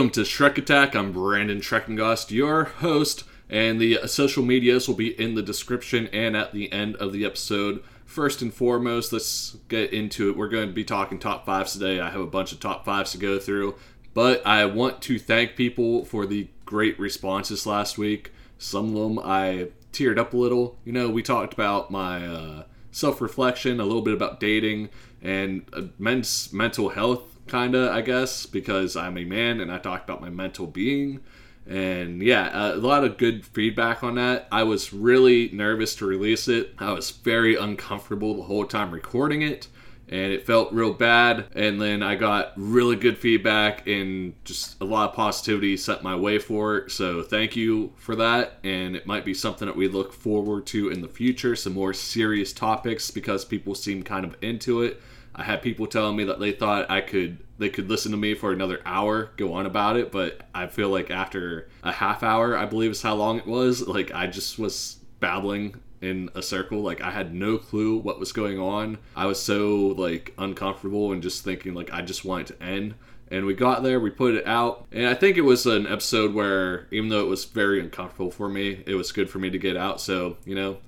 Welcome to Schrec Attack. I'm Brandon Schreckengost, your host, and the social medias will be in the description and at the end of the episode. First and foremost, let's get into it. We're going to be talking top fives today. I have a bunch of top fives to go through, but I want to thank people for the great responses last week. Some of them I teared up a little. You know, we talked about my uh, self reflection, a little bit about dating, and uh, men's mental health kind of, I guess, because I'm a man and I talked about my mental being. And yeah, a lot of good feedback on that. I was really nervous to release it. I was very uncomfortable the whole time recording it, and it felt real bad. And then I got really good feedback and just a lot of positivity sent my way for it. So thank you for that. And it might be something that we look forward to in the future, some more serious topics because people seem kind of into it. I had people telling me that they thought I could they could listen to me for another hour go on about it, but I feel like after a half hour, I believe is how long it was, like I just was babbling in a circle like I had no clue what was going on. I was so like uncomfortable and just thinking like I just want it to end. And we got there, we put it out, and I think it was an episode where even though it was very uncomfortable for me, it was good for me to get out. So, you know,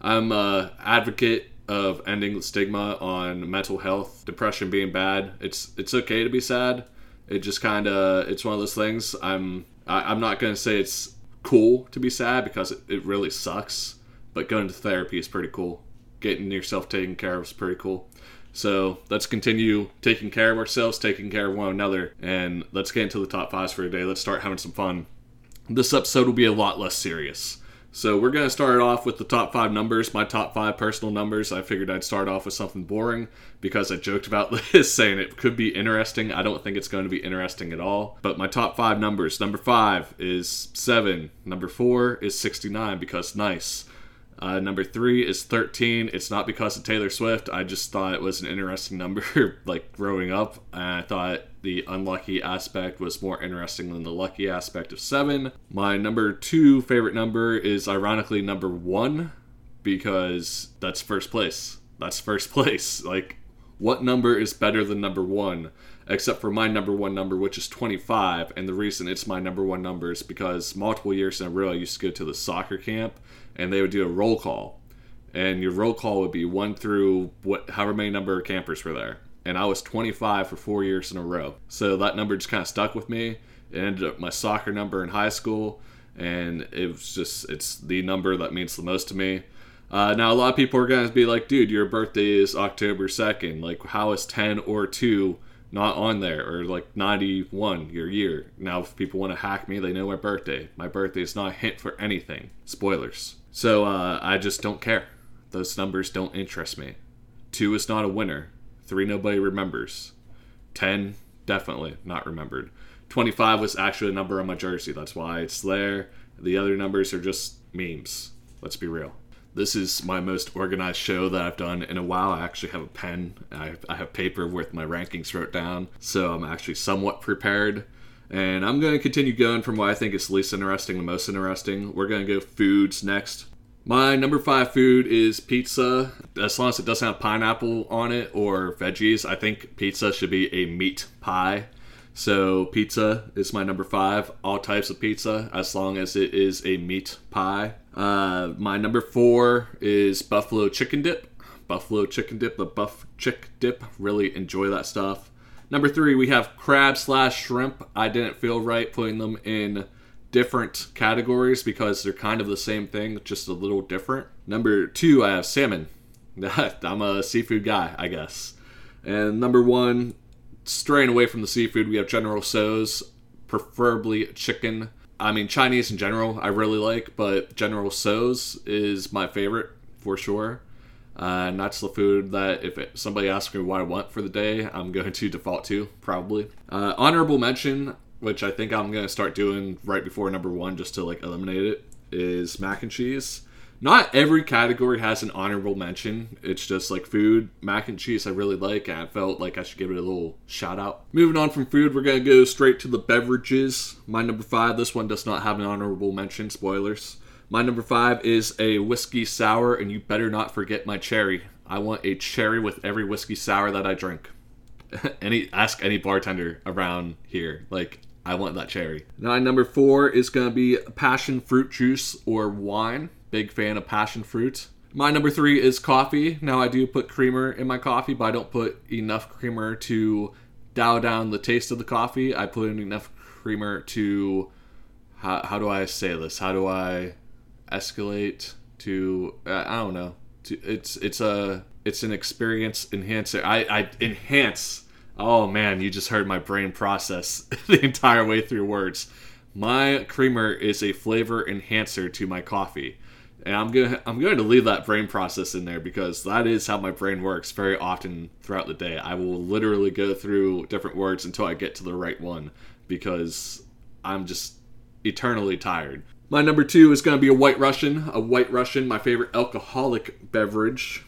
I'm a advocate of ending the stigma on mental health, depression being bad. It's it's okay to be sad. It just kind of it's one of those things. I'm I, I'm not gonna say it's cool to be sad because it, it really sucks. But going to therapy is pretty cool. Getting yourself taken care of is pretty cool. So let's continue taking care of ourselves, taking care of one another, and let's get into the top fives for today. Let's start having some fun. This episode will be a lot less serious. So we're going to start off with the top five numbers, my top five personal numbers. I figured I'd start off with something boring because I joked about this, saying it could be interesting. I don't think it's going to be interesting at all. But my top five numbers number five is seven, number four is 69 because nice. Uh, number three is 13. It's not because of Taylor Swift. I just thought it was an interesting number, like growing up. And I thought the unlucky aspect was more interesting than the lucky aspect of seven. My number two favorite number is ironically number one because that's first place. That's first place. Like, what number is better than number one? Except for my number one number, which is 25. And the reason it's my number one number is because multiple years in a row, I used to go to the soccer camp and they would do a roll call. And your roll call would be one through what, however many number of campers were there. And I was 25 for four years in a row. So that number just kind of stuck with me. It ended up my soccer number in high school. And it was just, it's the number that means the most to me. Uh, now, a lot of people are to be like, dude, your birthday is October 2nd. Like, how is 10 or 2 not on there? Or like 91, your year. Now, if people want to hack me, they know my birthday. My birthday is not a hint for anything. Spoilers. So, uh, I just don't care. Those numbers don't interest me. 2 is not a winner. 3 nobody remembers. 10, definitely not remembered. 25 was actually a number on my jersey. That's why it's there. The other numbers are just memes. Let's be real. This is my most organized show that I've done in a while. I actually have a pen. I, I have paper with my rankings wrote down, so I'm actually somewhat prepared. And I'm going to continue going from what I think is least interesting to most interesting. We're going to go foods next. My number five food is pizza. As long as it doesn't have pineapple on it or veggies, I think pizza should be a meat pie. So pizza is my number five. All types of pizza, as long as it is a meat pie. Uh, my number four is buffalo chicken dip. Buffalo chicken dip, the buff chick dip. Really enjoy that stuff. Number three, we have crab slash shrimp. I didn't feel right putting them in different categories because they're kind of the same thing, just a little different. Number two, I have salmon. I'm a seafood guy, I guess. And number one, straying away from the seafood, we have General Tso's, preferably chicken. I mean, Chinese in general, I really like, but General Tso's is my favorite for sure. Uh, and that's the food that if it, somebody asks me what I want for the day, I'm going to default to, probably. Uh, honorable mention, which I think I'm to start doing right before number one just to like eliminate it, is mac and cheese. Not every category has an honorable mention. It's just like food, mac and cheese I really like, and I felt like I should give it a little shout out. Moving on from food, we're gonna go straight to the beverages. My number five, this one does not have an honorable mention, spoilers. My number five is a whiskey sour, and you better not forget my cherry. I want a cherry with every whiskey sour that I drink. any ask any bartender around here. Like I want that cherry. Now number four is gonna be passion fruit juice or wine. Big fan of passion fruit. My number three is coffee. Now I do put creamer in my coffee, but I don't put enough creamer to dial down the taste of the coffee. I put in enough creamer to how, how do I say this? How do I escalate to uh, I don't know. To, it's it's a it's an experience enhancer. I I enhance. Oh man, you just heard my brain process the entire way through words. My creamer is a flavor enhancer to my coffee and I'm gonna I'm going to leave that brain process in there because that is how my brain works very often throughout the day. I will literally go through different words until I get to the right one because I'm just eternally tired. My number two is going to be a White Russian. A White Russian, my favorite alcoholic beverage.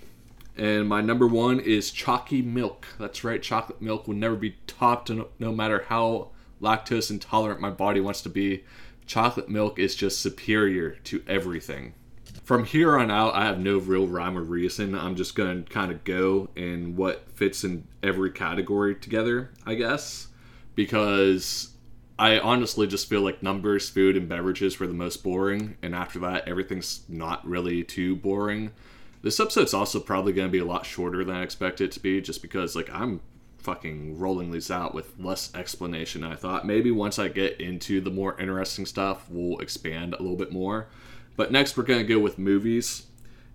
And my number one is chalky milk. That's right, chocolate milk will never be topped no, matter how lactose intolerant my body wants to be. Chocolate milk is just superior to everything from here on out, I have no real rhyme or reason. I'm just going to kind of go in what fits in every category together, I guess, because I honestly just feel like numbers, food, and beverages were the most boring, and after that, everything's not really too boring. This episode's also probably going to be a lot shorter than I expect it to be, just because like I'm fucking rolling these out with less explanation. I thought maybe once I get into the more interesting stuff, we'll expand a little bit more. But next, we're going to go with movies.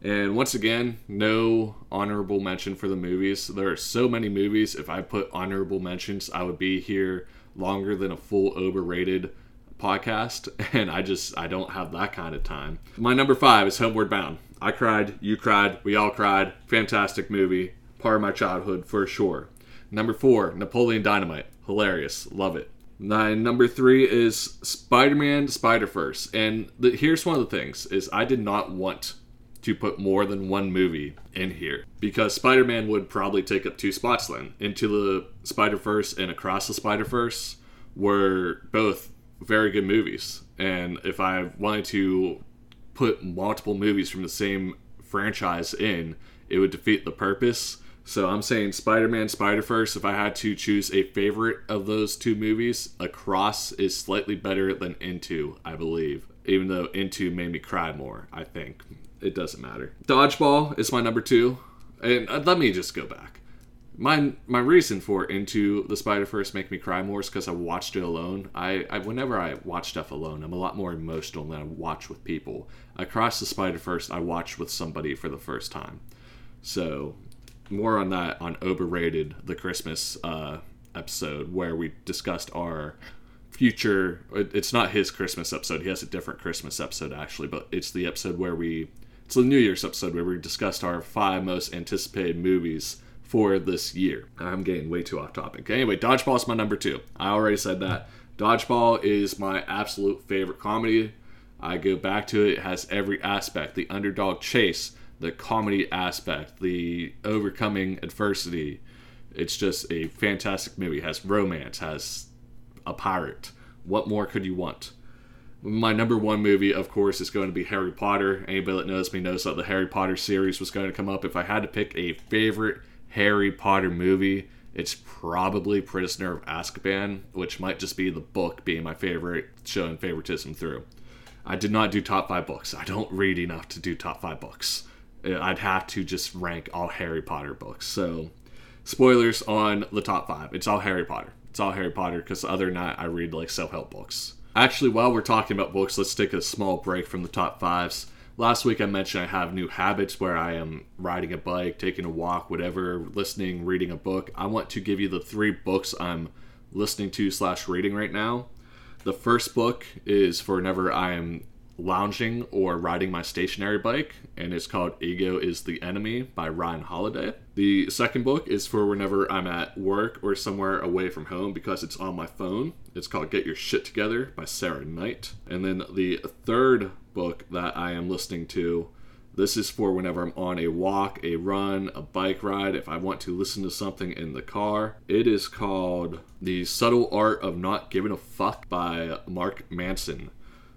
And once again, no honorable mention for the movies. There are so many movies. If I put honorable mentions, I would be here longer than a full overrated podcast. And I just, I don't have that kind of time. My number five is Homeward Bound. I cried, you cried, we all cried. Fantastic movie. Part of my childhood for sure. Number four, Napoleon Dynamite. Hilarious. Love it. Nine, number three is Spider-Man: Spider-Verse, and the, here's one of the things: is I did not want to put more than one movie in here because Spider-Man would probably take up two spots. Then Into the Spider-Verse and Across the Spider-Verse were both very good movies, and if I wanted to put multiple movies from the same franchise in, it would defeat the purpose so I'm saying Spider-Man, Spider-Verse. If I had to choose a favorite of those two movies, Across is slightly better than Into, I believe. Even though Into made me cry more, I think it doesn't matter. Dodgeball is my number two, and uh, let me just go back. My my reason for Into the Spider Verse make me cry more is because I watched it alone. I, I whenever I watch stuff alone, I'm a lot more emotional than I watch with people. Across the Spider Verse, I watched with somebody for the first time. So more on that on overrated the Christmas uh, episode where we discussed our future. It's not his Christmas episode. He has a different Christmas episode actually, but it's the episode where we. It's the New Year's episode where we discussed our five most anticipated movies for this year. I'm getting way too off topic. Anyway, Dodgeball is my number two. I already said that. Dodgeball is my absolute favorite comedy. I go back to it. It has every aspect. The underdog chase, the comedy aspect, the overcoming adversity. It's just a fantastic movie. It has romance, has a pirate. What more could you want? My number one movie, of course, is going to be Harry Potter. Anybody that knows me knows that the Harry Potter series was going to come up. If I had to pick a favorite Harry Potter movie, it's probably Prisoner of Azkaban, which might just be the book being my favorite, showing favoritism through. I did not do top five books. I don't read enough to do top five books. Uh, I'd have to just rank all Harry Potter books. So, spoilers on the top five. It's all Harry Potter. It's all Harry Potter because the other that, I read like self help books. Actually, while we're talking about books, let's take a small break from the top fives. Last week I mentioned I have new habits where I am riding a bike, taking a walk, whatever, listening, reading a book. I want to give you the three books I'm listening to slash reading right now. The first book is for whenever I am lounging or riding my stationary bike, and it's called Ego is the Enemy by Ryan Holiday. The second book is for whenever I'm at work or somewhere away from home because it's on my phone. It's called Get Your Shit Together by Sarah Knight. And then the third book that I am listening to. This is for whenever I'm on a walk, a run, a bike ride, if I want to listen to something in the car. It is called The Subtle Art of Not Giving a Fuck by Mark Manson.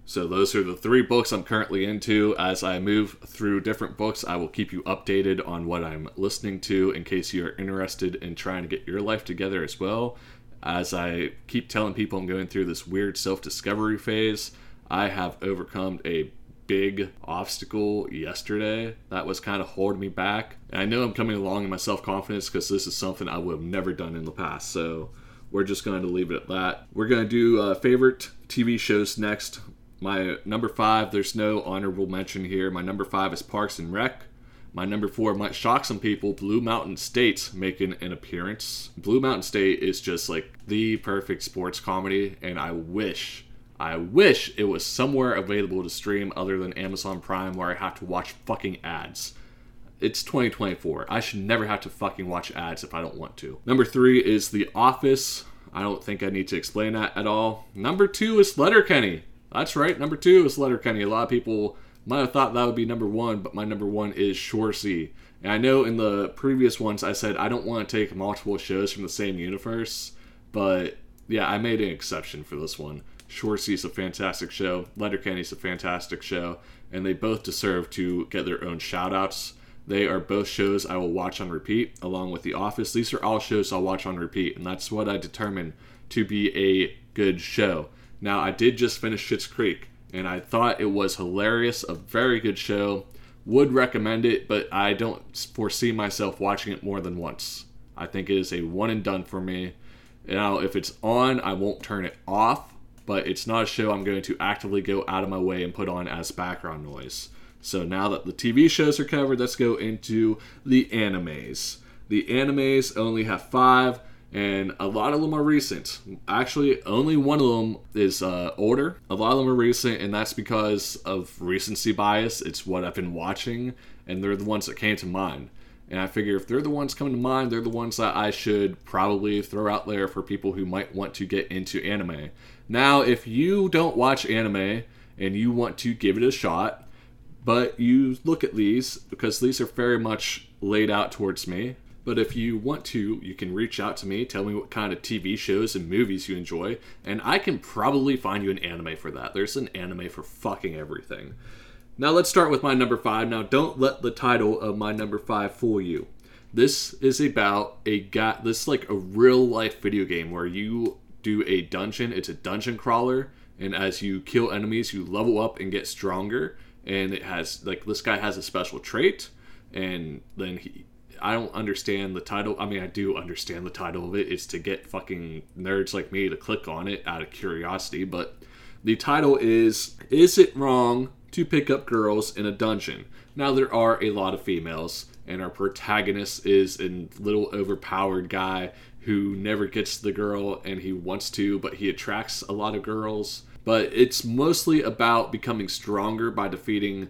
So, those are the three books I'm currently into. As I move through different books, I will keep you updated on what I'm listening to in case you are interested in trying to get your life together as well. As I keep telling people I'm going through this weird self discovery phase, I have overcome a big obstacle yesterday that was kind of holding me back. And I know I'm coming along in my self confidence because this is something I would have never done in the past. So, we're just going to leave it at that. We're going to do uh, favorite TV shows next. My number five, there's no honorable mention here. My number five is Parks and Rec. My number four might shock some people. Blue Mountain State making an appearance. Blue Mountain State is just like the perfect sports comedy, and I wish, I wish it was somewhere available to stream other than Amazon Prime where I have to watch fucking ads. It's 2024. I should never have to fucking watch ads if I don't want to. Number three is The Office. I don't think I need to explain that at all. Number two is Letterkenny. That's right. Number two is Letterkenny. A lot of people might have thought that would be number one, but my number one is Shoresy. And I know in the previous ones I said I don't want to take multiple shows from the same universe, but yeah, I made an exception for this one. Shoresy is a fantastic show. Letterkenny is a fantastic show, and they both deserve to get their own shout outs. They are both shows I will watch on repeat, along with The Office. These are all shows I'll watch on repeat, and that's what I determine to be a good show. Now, I did just finish Schitt's Creek, and I thought it was hilarious, a very good show. Would recommend it, but I don't foresee myself watching it more than once. I think it is a one and done for me. Now, if it's on, I won't turn it off, but it's not a show I'm going to actively go out of my way and put on as background noise. So now that the TV shows are covered, let's go into the animes. The animes only have five and a lot of them are recent. Actually, only one of them is uh, older. A lot of them are recent, and that's because of recency bias. It's what I've been watching, and they're the ones that came to mind. And I figure if they're the ones coming to mind, they're the ones that I should probably throw out there for people who might want to get into anime. Now, if you don't watch anime and you want to give it a shot, but you look at these because these are very much laid out towards me but if you want to, you can reach out to me, tell me what kind of TV shows and movies you enjoy, and I can probably find you an anime for that. There's an anime for fucking everything. Now let's start with my number five. Now don't let the title of my number five fool you. This is about a guy. This is like a real life video game where you do a dungeon. It's a dungeon crawler, and as you kill enemies, you level up and get stronger. And it has like this guy has a special trait, and then he I don't understand the title. I mean, I do understand the title of it. It's to get fucking nerds like me to click on it out of curiosity. But the title is Is It Wrong to Pick Up Girls in a Dungeon? Now, there are a lot of females, and our protagonist is a little overpowered guy who never gets the girl and he wants to, but he attracts a lot of girls. But it's mostly about becoming stronger by defeating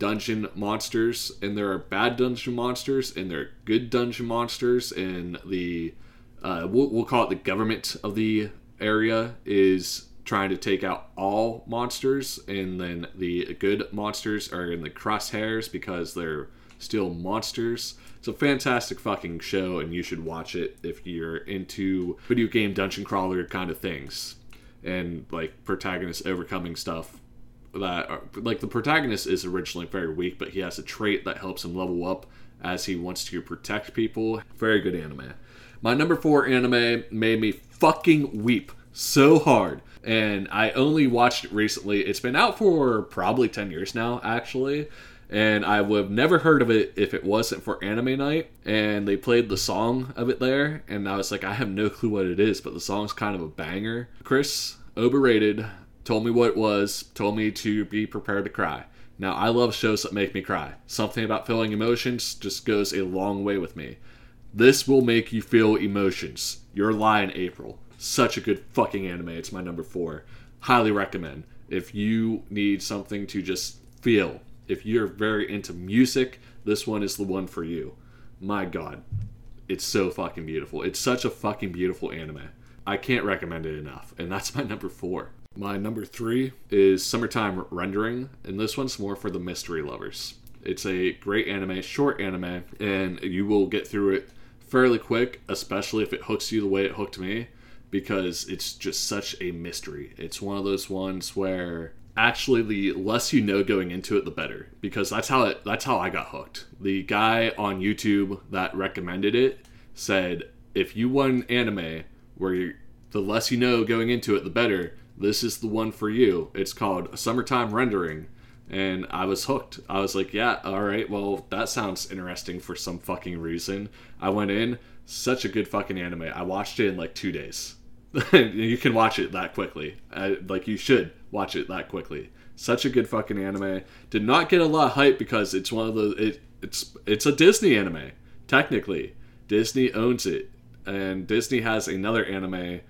dungeon monsters, and there are bad dungeon monsters, and there are good dungeon monsters, and the uh, we'll, we'll call it the government of the area is trying to take out all monsters, and then the good monsters are in the crosshairs because they're still monsters. It's a fantastic fucking show, and you should watch it if you're into video game dungeon crawler kind of things and like protagonists overcoming stuff that are, like the protagonist is originally very weak, but he has a trait that helps him level up as he wants to protect people. Very good anime. My number four anime made me fucking weep so hard. And I only watched it recently. It's been out for probably 10 years now, actually. And I would have never heard of it if it wasn't for anime night. And they played the song of it there. And I was like, I have no clue what it is, but the song's kind of a banger. Chris, overrated told me what it was, told me to be prepared to cry. Now, I love shows that make me cry. Something about feeling emotions just goes a long way with me. This will make you feel emotions. Your Lie in April. Such a good fucking anime. It's my number four. highly recommend. If you need something to just feel, if you're very into music, this one is the one for you. My god, it's so fucking beautiful. It's such a fucking beautiful anime. I can't recommend it enough. And that's my number four. My number three is Summertime Rendering, and this one's more for the mystery lovers. It's a great anime, short anime, and you will get through it fairly quick, especially if it hooks you the way it hooked me, because it's just such a mystery. It's one of those ones where actually the less you know going into it the better because that's how it that's how I got hooked. The guy on YouTube that recommended it said if you want an anime where the less you know going into it the better, this is the one for you. It's called Summertime Rendering and I was hooked. I was like, yeah, all right, well, that sounds interesting for some fucking reason. I went in, such a good fucking anime. I watched it in like 2 days. you can watch it that quickly. I, like you should watch it that quickly. Such a good fucking anime. Did not get a lot of hype because it's one of the it, it's it's a Disney anime. Technically, Disney owns it, and Disney has another anime,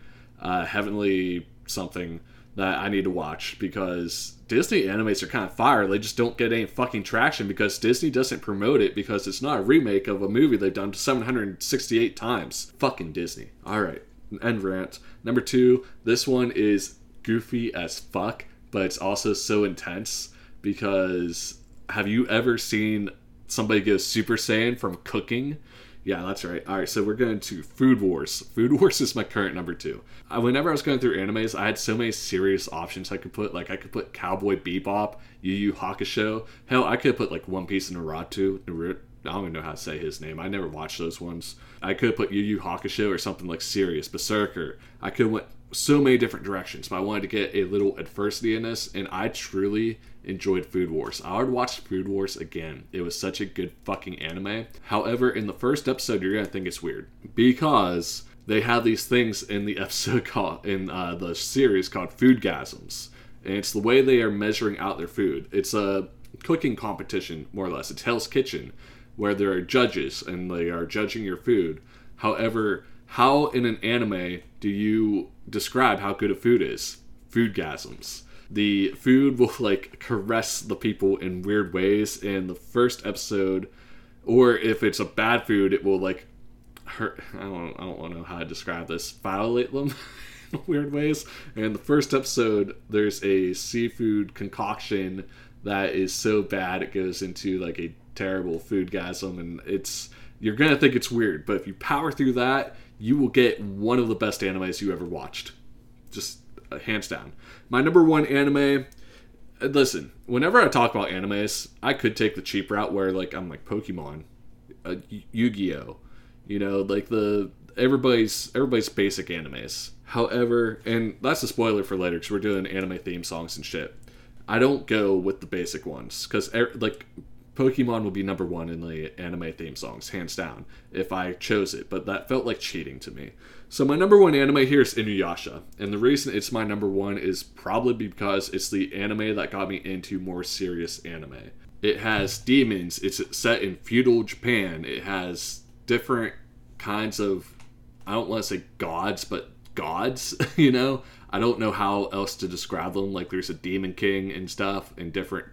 uh, Heavenly something that I need to watch because Disney animes are kind of fire. They just don't get any fucking traction because Disney doesn't promote it because it's not a remake of a movie they've done 768 times. Fucking Disney. All right, end rant. Number two, this one is goofy as fuck, but it's also so intense because have you ever seen somebody go Super Saiyan from cooking? Yeah, that's right. All right, so we're going to Food Wars. Food Wars is my current number two. Uh, whenever I was going through animes, I had so many serious options I could put. Like I could put Cowboy Bebop, Yu Yu Hakusho. Hell, I could put like One Piece and Naruto. I don't even know how to say his name. I never watched those ones. I could put Yu Yu Hakusho or something like Serious Berserker. I could went so many different directions, but I wanted to get a little adversity in this, and I truly enjoyed Food Wars. I would watch Food Wars again. It was such a good fucking anime. However, in the first episode, you're gonna think it's weird because they have these things in the episode called in uh, the series called food gasms, and it's the way they are measuring out their food. It's a cooking competition, more or less. It's Hell's Kitchen, where there are judges and they are judging your food. However, how in an anime do you describe how good a food is? Food gasms the food will like caress the people in weird ways in the first episode or if it's a bad food it will like hurt i don't i don't know how to describe this violate them in weird ways and the first episode there's a seafood concoction that is so bad it goes into like a terrible food gasm and it's you're gonna think it's weird but if you power through that you will get one of the best animes you ever watched just uh, hands down. My number one anime. Uh, listen, whenever I talk about animes, I could take the cheap route where like I'm like Pokemon, uh, Yu-Gi-Oh, you know, like the everybody's everybody's basic animes. However, and that's a spoiler for later because we're doing anime theme songs and shit. I don't go with the basic ones because like Pokemon will be number one in the anime theme songs, hands down, if I chose it. But that felt like cheating to me. So my number one anime here is Inuyasha, and the reason it's my number one is probably because it's the anime that got me into more serious anime. It has demons. It's set in feudal Japan. It has different kinds of I don't want to say gods, but gods. You know, I don't know how else to describe them. Like there's a demon king and stuff, and different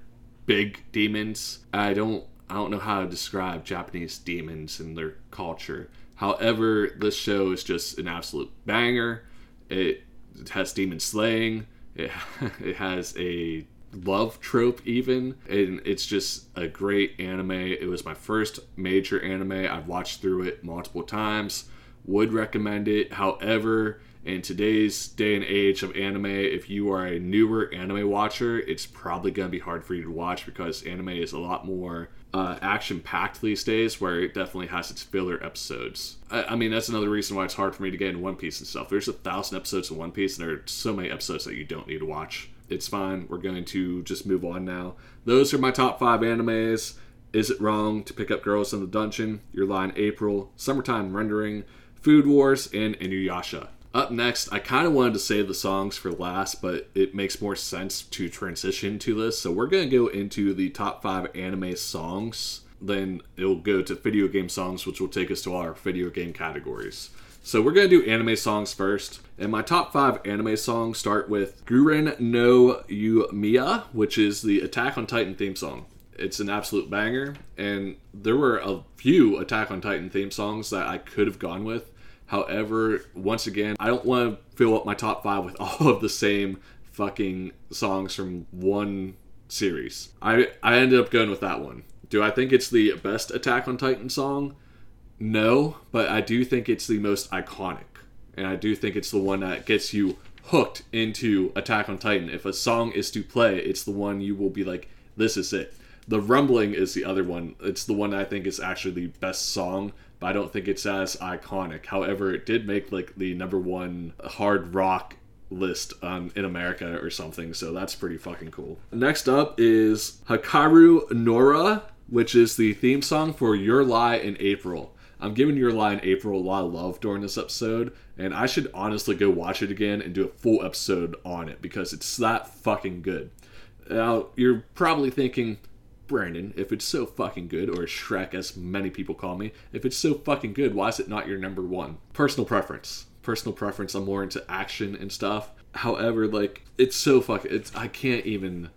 big demons. I don't I don't know how to describe Japanese demons and their culture. However, this show is just an absolute banger. It, it has demon slaying. It, it has a love trope even and it's just a great anime it was my first major anime i've watched through it multiple times would recommend it however in today's day and age of anime, if you are a newer anime watcher, it's probably going to be hard for you to watch because anime is a lot more uh, action packed these days, where it definitely has its filler episodes. I, I, mean, that's another reason why it's hard for me to get in One Piece and stuff. There's a thousand episodes of One Piece, and there are so many episodes that you don't need to watch. It's fine. We're going to just move on now. Those are my top five animes. Is it wrong to pick up Girls in the Dungeon? Your Lie in April, Summertime Rendering, Food Wars, and Inuyasha. Up next, I kind of wanted to save the songs for last, but it makes more sense to transition to this. So we're going to go into the top five anime songs. Then it'll go to video game songs, which will take us to our video game categories. So we're gonna do anime songs first, and my top five anime songs start with Guren no Yumiya, which is the Attack on Titan theme song. It's an absolute banger, and there were a few Attack on Titan theme songs that I could have gone with. However, once again, I don't want to fill up my top five with all of the same fucking songs from one series. I I ended up going with that one. Do I think it's the best Attack on Titan song? No, but I do think it's the most iconic. And I do think it's the one that gets you hooked into Attack on Titan. If a song is to play, it's the one you will be like, this is it. The Rumbling is the other one. It's the one I think is actually the best song, but I don't think it's as iconic. However, it did make like the number one hard rock list um, in America or something, so that's pretty fucking cool. Next up is Hikaru Nora, which is the theme song for Your Lie in April. I'm giving Your Lie in April a lot of love during this episode, and I should honestly go watch it again and do a full episode on it because it's that fucking good. Now, you're probably thinking, Brandon, if it's so fucking good, or Shrek as many people call me, if it's so fucking good, why is it not your number one? Personal preference. Personal preference, I'm more into action and stuff. However, like, it's so fucking, it's, I can't even,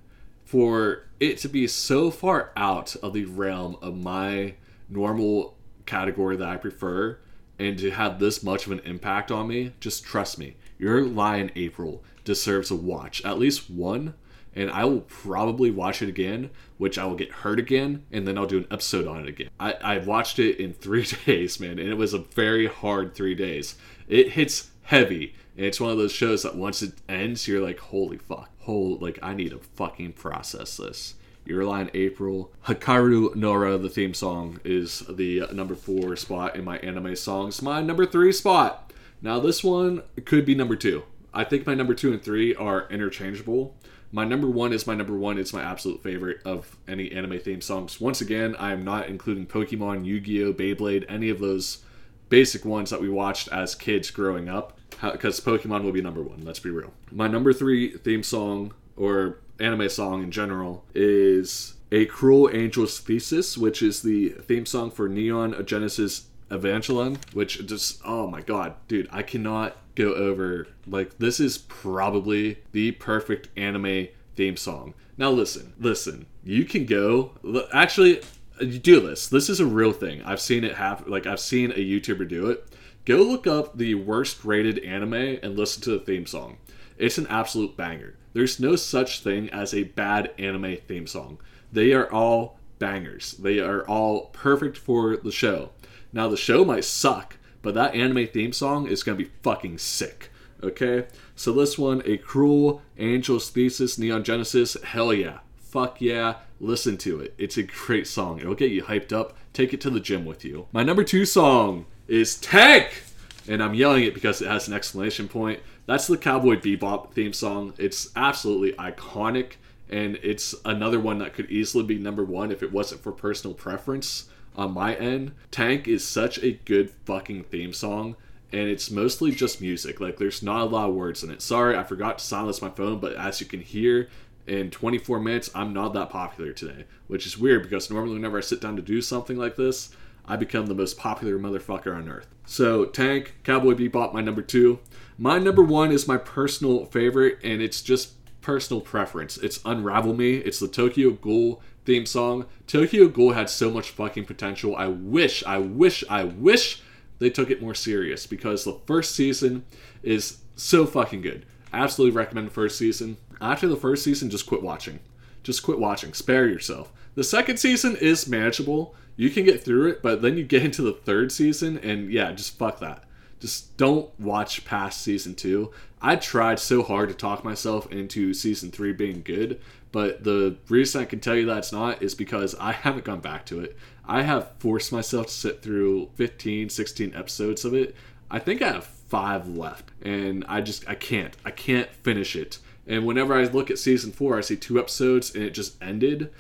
for it to be so far out of the realm of my normal category that I prefer and to have this much of an impact on me, just trust me. Your Lie in April deserves a watch, at least one, and I will probably watch it again, which I will get hurt again, and then I'll do an episode on it again. I, I watched it in three days, man, and it was a very hard three days. It hits heavy, and it's one of those shows that once it ends, you're like, holy fuck, holy, like, I need to fucking process this. Lie in April. Hikaru Nora, the theme song, is the number four spot in my anime songs. My number three spot. Now, this one could be number two. I think my number two and three are interchangeable. My number one is my number one. It's my absolute favorite of any anime theme songs. Once again, I am not including Pokemon, Yu Gi Oh!, Beyblade, any of those basic ones that we watched as kids growing up, because Pokemon will be number one, let's be real. My number three theme song, or anime song in general is A Cruel Angel's Thesis, which is the theme song for Neon Genesis Evangelion, which just, oh my god, dude, I cannot go over. Like, this is probably the perfect anime theme song. Now, listen, listen, you can go, actually, do this. This is a real thing. I've seen it happen, like, I've seen a YouTuber do it. Go look up the worst rated anime and listen to the theme song. It's an absolute banger. There's no such thing as a bad anime theme song. They are all bangers. They are all perfect for the show. Now, the show might suck, but that anime theme song is to be fucking sick. Okay? So, this one, A Cruel Angel's Thesis, Neon Genesis, hell yeah. Fuck yeah. Listen to it. It's a great song. It'll get you hyped up. Take it to the gym with you. My number two song is Tank! And I'm yelling it because it has an exclamation point. That's the Cowboy Bebop theme song. It's absolutely iconic, and it's another one that could easily be number one if it wasn't for personal preference on my end. Tank is such a good fucking theme song, and it's mostly just music. Like, there's not a lot of words in it. Sorry, I forgot to silence my phone, but as you can hear, in 24 minutes, I'm not that popular today, which is weird because normally, whenever I sit down to do something like this, I become the most popular motherfucker on earth. So, Tank, Cowboy Bebop, my number two. My number one is my personal favorite, and it's just personal preference. It's Unravel Me. It's the Tokyo Ghoul theme song. Tokyo Ghoul had so much fucking potential. I wish, I wish, I wish they took it more serious because the first season is so fucking good. Absolutely recommend the first season. After the first season, just quit watching. Just quit watching. Spare yourself. The second season is manageable. You can get through it, but then you get into the third season, and yeah, just fuck that just don't watch past season two. I tried so hard to talk myself into season three being good, but the reason I can tell you that it's not is because I haven't gone back to it. I have forced myself to sit through 15, 16 episodes of it. I think I have five left, and I just I can't I can't finish it. And whenever I look at season four, I see two episodes and it just ended.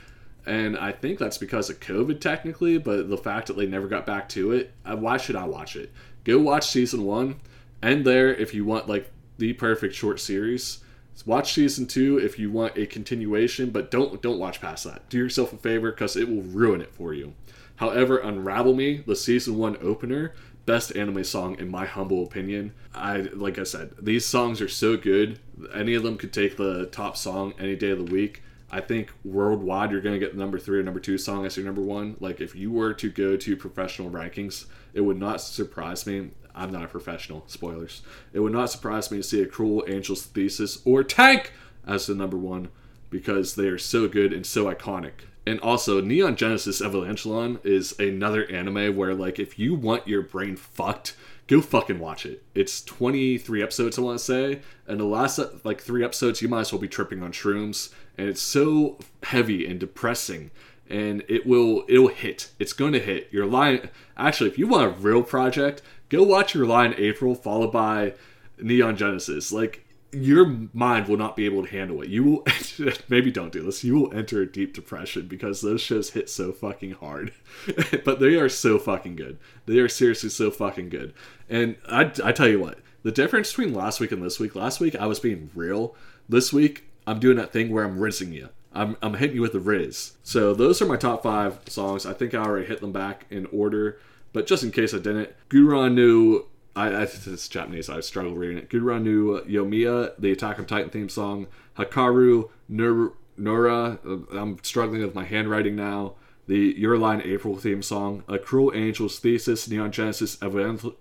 And I think that's because of COVID, technically, but the fact that they never got back to it, uh, why should I watch it? go watch season one. End there if you want like the perfect short series. Watch season two if you want a continuation, but don't don't watch past that. Do yourself a favor because it will ruin it for you. However, Unravel Me, the season one opener, best anime song in my humble opinion. I like I said, these songs are so good. Any of them could take the top song any day of the week. I think worldwide you're going to get the number three or number two song as your number one. Like if you were to go to professional rankings, it would not surprise me. I'm not a professional. Spoilers. It would not surprise me to see a Cruel Angel's Thesis or Tank as the number one because they are so good and so iconic. And also, Neon Genesis Evangelion is another anime where, like, if you want your brain fucked, go fucking watch it. It's 23 episodes, I want to say, and the last like three episodes, you might as well be tripping on shrooms, and it's so heavy and depressing, and it will it'll hit. It's going to hit You're lying. Actually, if you want a real project, go watch your Lie in April, followed by Neon Genesis. Like your mind will not be able to handle it. You will maybe don't do this. You will enter a deep depression because those shows hit so fucking hard. but they are so fucking good. They are seriously so fucking good. And I, I tell you what, the difference between last week and this week. Last week I was being real. This week I'm doing that thing where I'm rizzing you. I'm, I'm hitting you with the riz. So those are my top five songs. I think I already hit them back in order. But just in case I didn't, Guranu I, I it's Japanese. I struggle reading it. Guranu Yomiya, the Attack on Titan theme song. Hikaru Nur, Nura. Uh, I'm struggling with my handwriting now. The Your Lie in April theme song. A Cruel Angel's Thesis. Neon Genesis Evangel-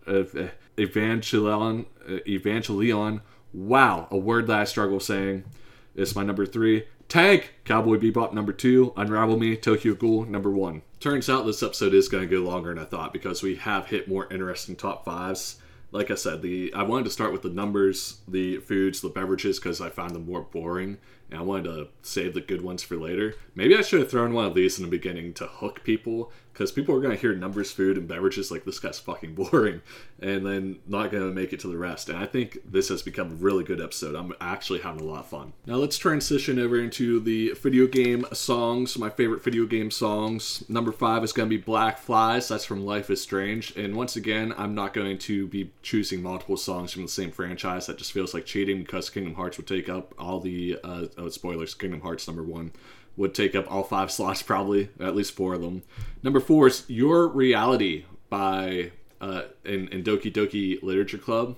Evangelion. Evangelion. Wow, a word that I struggle saying. It's my number three. Tank, Cowboy Bebop number two, Unravel Me, Tokyo Ghoul number one. Turns out this episode is going to go longer than I thought because we have hit more interesting top fives. Like I said, the I wanted to start with the numbers, the foods, the beverages because I found them more boring, and I wanted to save the good ones for later. Maybe I should have thrown one of these in the beginning to hook people because people are going to hear numbers, food, and beverages like this guy's fucking boring, and then not going to make it to the rest. And I think this has become a really good episode. I'm actually having a lot of fun. Now let's transition over into the video game songs. My favorite video game songs. Number five is going to be Black Flies. That's from Life is Strange. And once again, I'm not going to be choosing multiple songs from the same franchise. That just feels like cheating because Kingdom Hearts would take up all the uh, oh, spoilers. Kingdom Hearts number one would take up all five slots, probably at least four of them. Number four is Your Reality by uh, in, in Doki Doki Literature Club.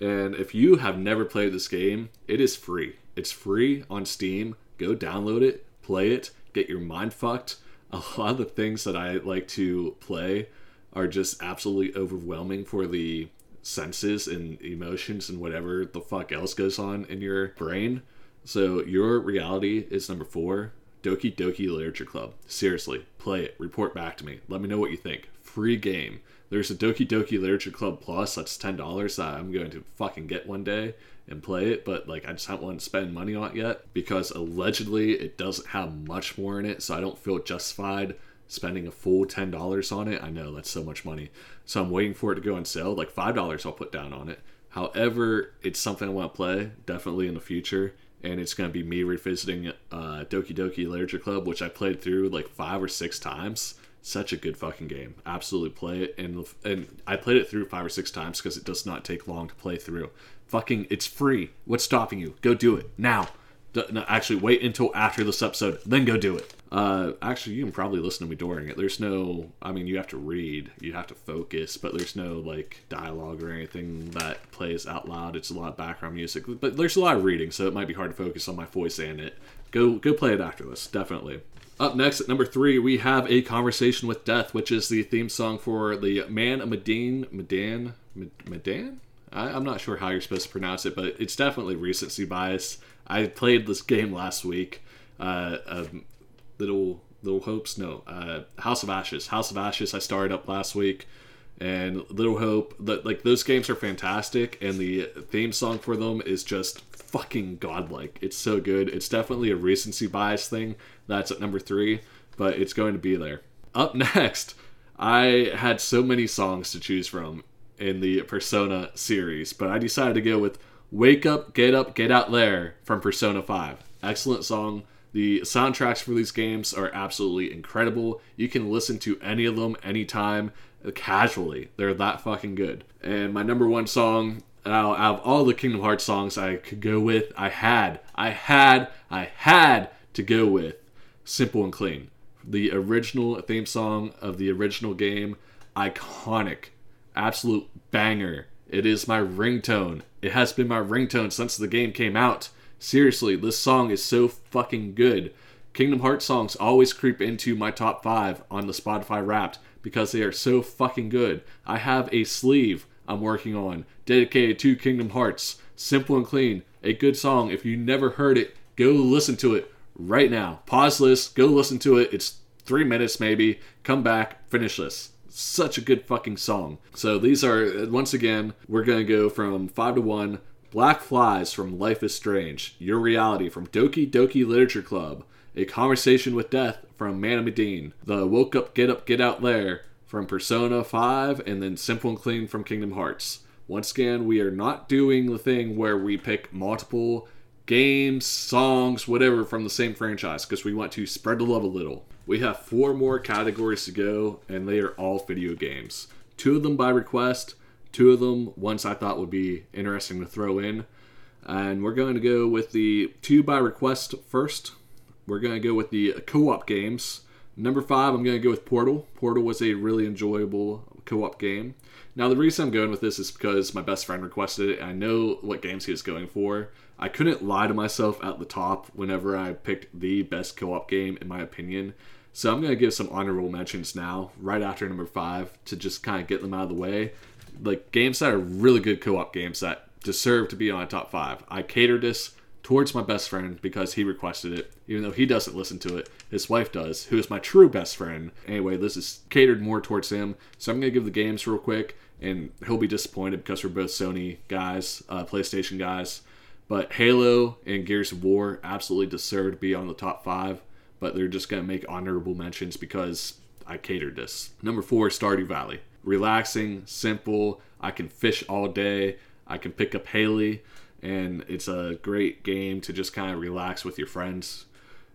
And if you have never played this game, it is free. It's free on Steam. Go download it, play it, get your mind fucked. A lot of the things that I like to play are just absolutely overwhelming for the senses and emotions and whatever the fuck else goes on in your brain. So, Your Reality is number four. Doki Doki Literature Club. Seriously, play it. Report back to me. Let me know what you think. Free game. There's a Doki Doki Literature Club Plus. That's ten dollars that I'm going to fucking get one day and play it. But like, I just haven't wanted to spend money on it yet because allegedly it doesn't have much more in it. So I don't feel justified spending a full ten dollars on it. I know that's so much money. So I'm waiting for it to go on sale. Like five dollars I'll put down on it. However, it's something I want to play definitely in the future and it's going to be me revisiting uh, Doki Doki Literature Club, which I played through like five or six times. Such a good fucking game. Absolutely play it, and and I played it through five or six times because it does not take long to play through. Fucking, it's free. What's stopping you? Go do it now. No, actually, wait until after this episode, then go do it. Uh, actually, you can probably listen to me during it. There's no, I mean, you have to read, you have to focus, but there's no like dialogue or anything that plays out loud. It's a lot of background music, but there's a lot of reading, so it might be hard to focus on my voice and it. Go, go play it after this, definitely. Up next at number three, we have a conversation with death, which is the theme song for the Man of Medan, Medan, Medan. I, I'm not sure how you're supposed to pronounce it, but it's definitely recency bias. I played this game last week. Uh, little Little Hopes, no, uh, House of Ashes. House of Ashes. I started up last week, and Little Hope. that like those games are fantastic, and the theme song for them is just fucking godlike. It's so good. It's definitely a recency bias thing. That's at number three, but it's going to be there. Up next, I had so many songs to choose from in the Persona series, but I decided to go with Wake Up, Get Up, Get Out There from Persona 5. Excellent song. The soundtracks for these games are absolutely incredible. You can listen to any of them anytime, uh, casually. They're that fucking good. And my number one song out of all the Kingdom Hearts songs I could go with, I had, I had, I had to go with Simple and Clean. The original theme song of the original game, iconic absolute banger. It is my ringtone. It has been my ringtone since the game came out. Seriously, this song is so fucking good. Kingdom Hearts songs always creep into my top 5 on the Spotify Wrapped because they are so fucking good. I have a sleeve I'm working on dedicated to Kingdom Hearts. Simple and clean. A good song. If you never heard it, go listen to it right now. Pause this, go listen to it. It's three minutes maybe. Come back, finish this. Such a good fucking song. So these are, once again, we're going to go from 5 to 1. Black Flies from Life is Strange. Your Reality from Doki Doki Literature Club. A Conversation with Death from Man Medine. The Woke Up Get Up Get Out There from Persona 5. And then Simple and Clean from Kingdom Hearts. Once again, we are not doing the thing where we pick multiple games, songs, whatever from the same franchise because we want to spread the love a little. We have four more categories to go, and they are all video games. Two of them by request, two of them ones I thought would be interesting to throw in. And we're going to go with the two by request first. We're going to go with the co op games. Number five, I'm going to go with Portal. Portal was a really enjoyable co op game. Now, the reason I'm going with this is because my best friend requested it. and I know what games he was going for. I couldn't lie to myself at the top whenever I picked the best co op game, in my opinion. So I'm going to give some honorable mentions now, right after number five, to just kind of get them out of the way. Like games that are really good co op games that deserve to be on top five. I catered this towards my best friend because he requested it, even though he doesn't listen to it. His wife does, who is my true best friend. Anyway, this is catered more towards him. So I'm to give the games real quick, and he'll be disappointed because we're both Sony guys, uh, PlayStation guys. But Halo and Gears of War absolutely deserve to be on the top five, but they're just to make honorable mentions because I catered this. Number four, Stardew Valley. Relaxing, simple. I can fish all day. I can pick up Haley, and it's a great game to just kind of relax with your friends.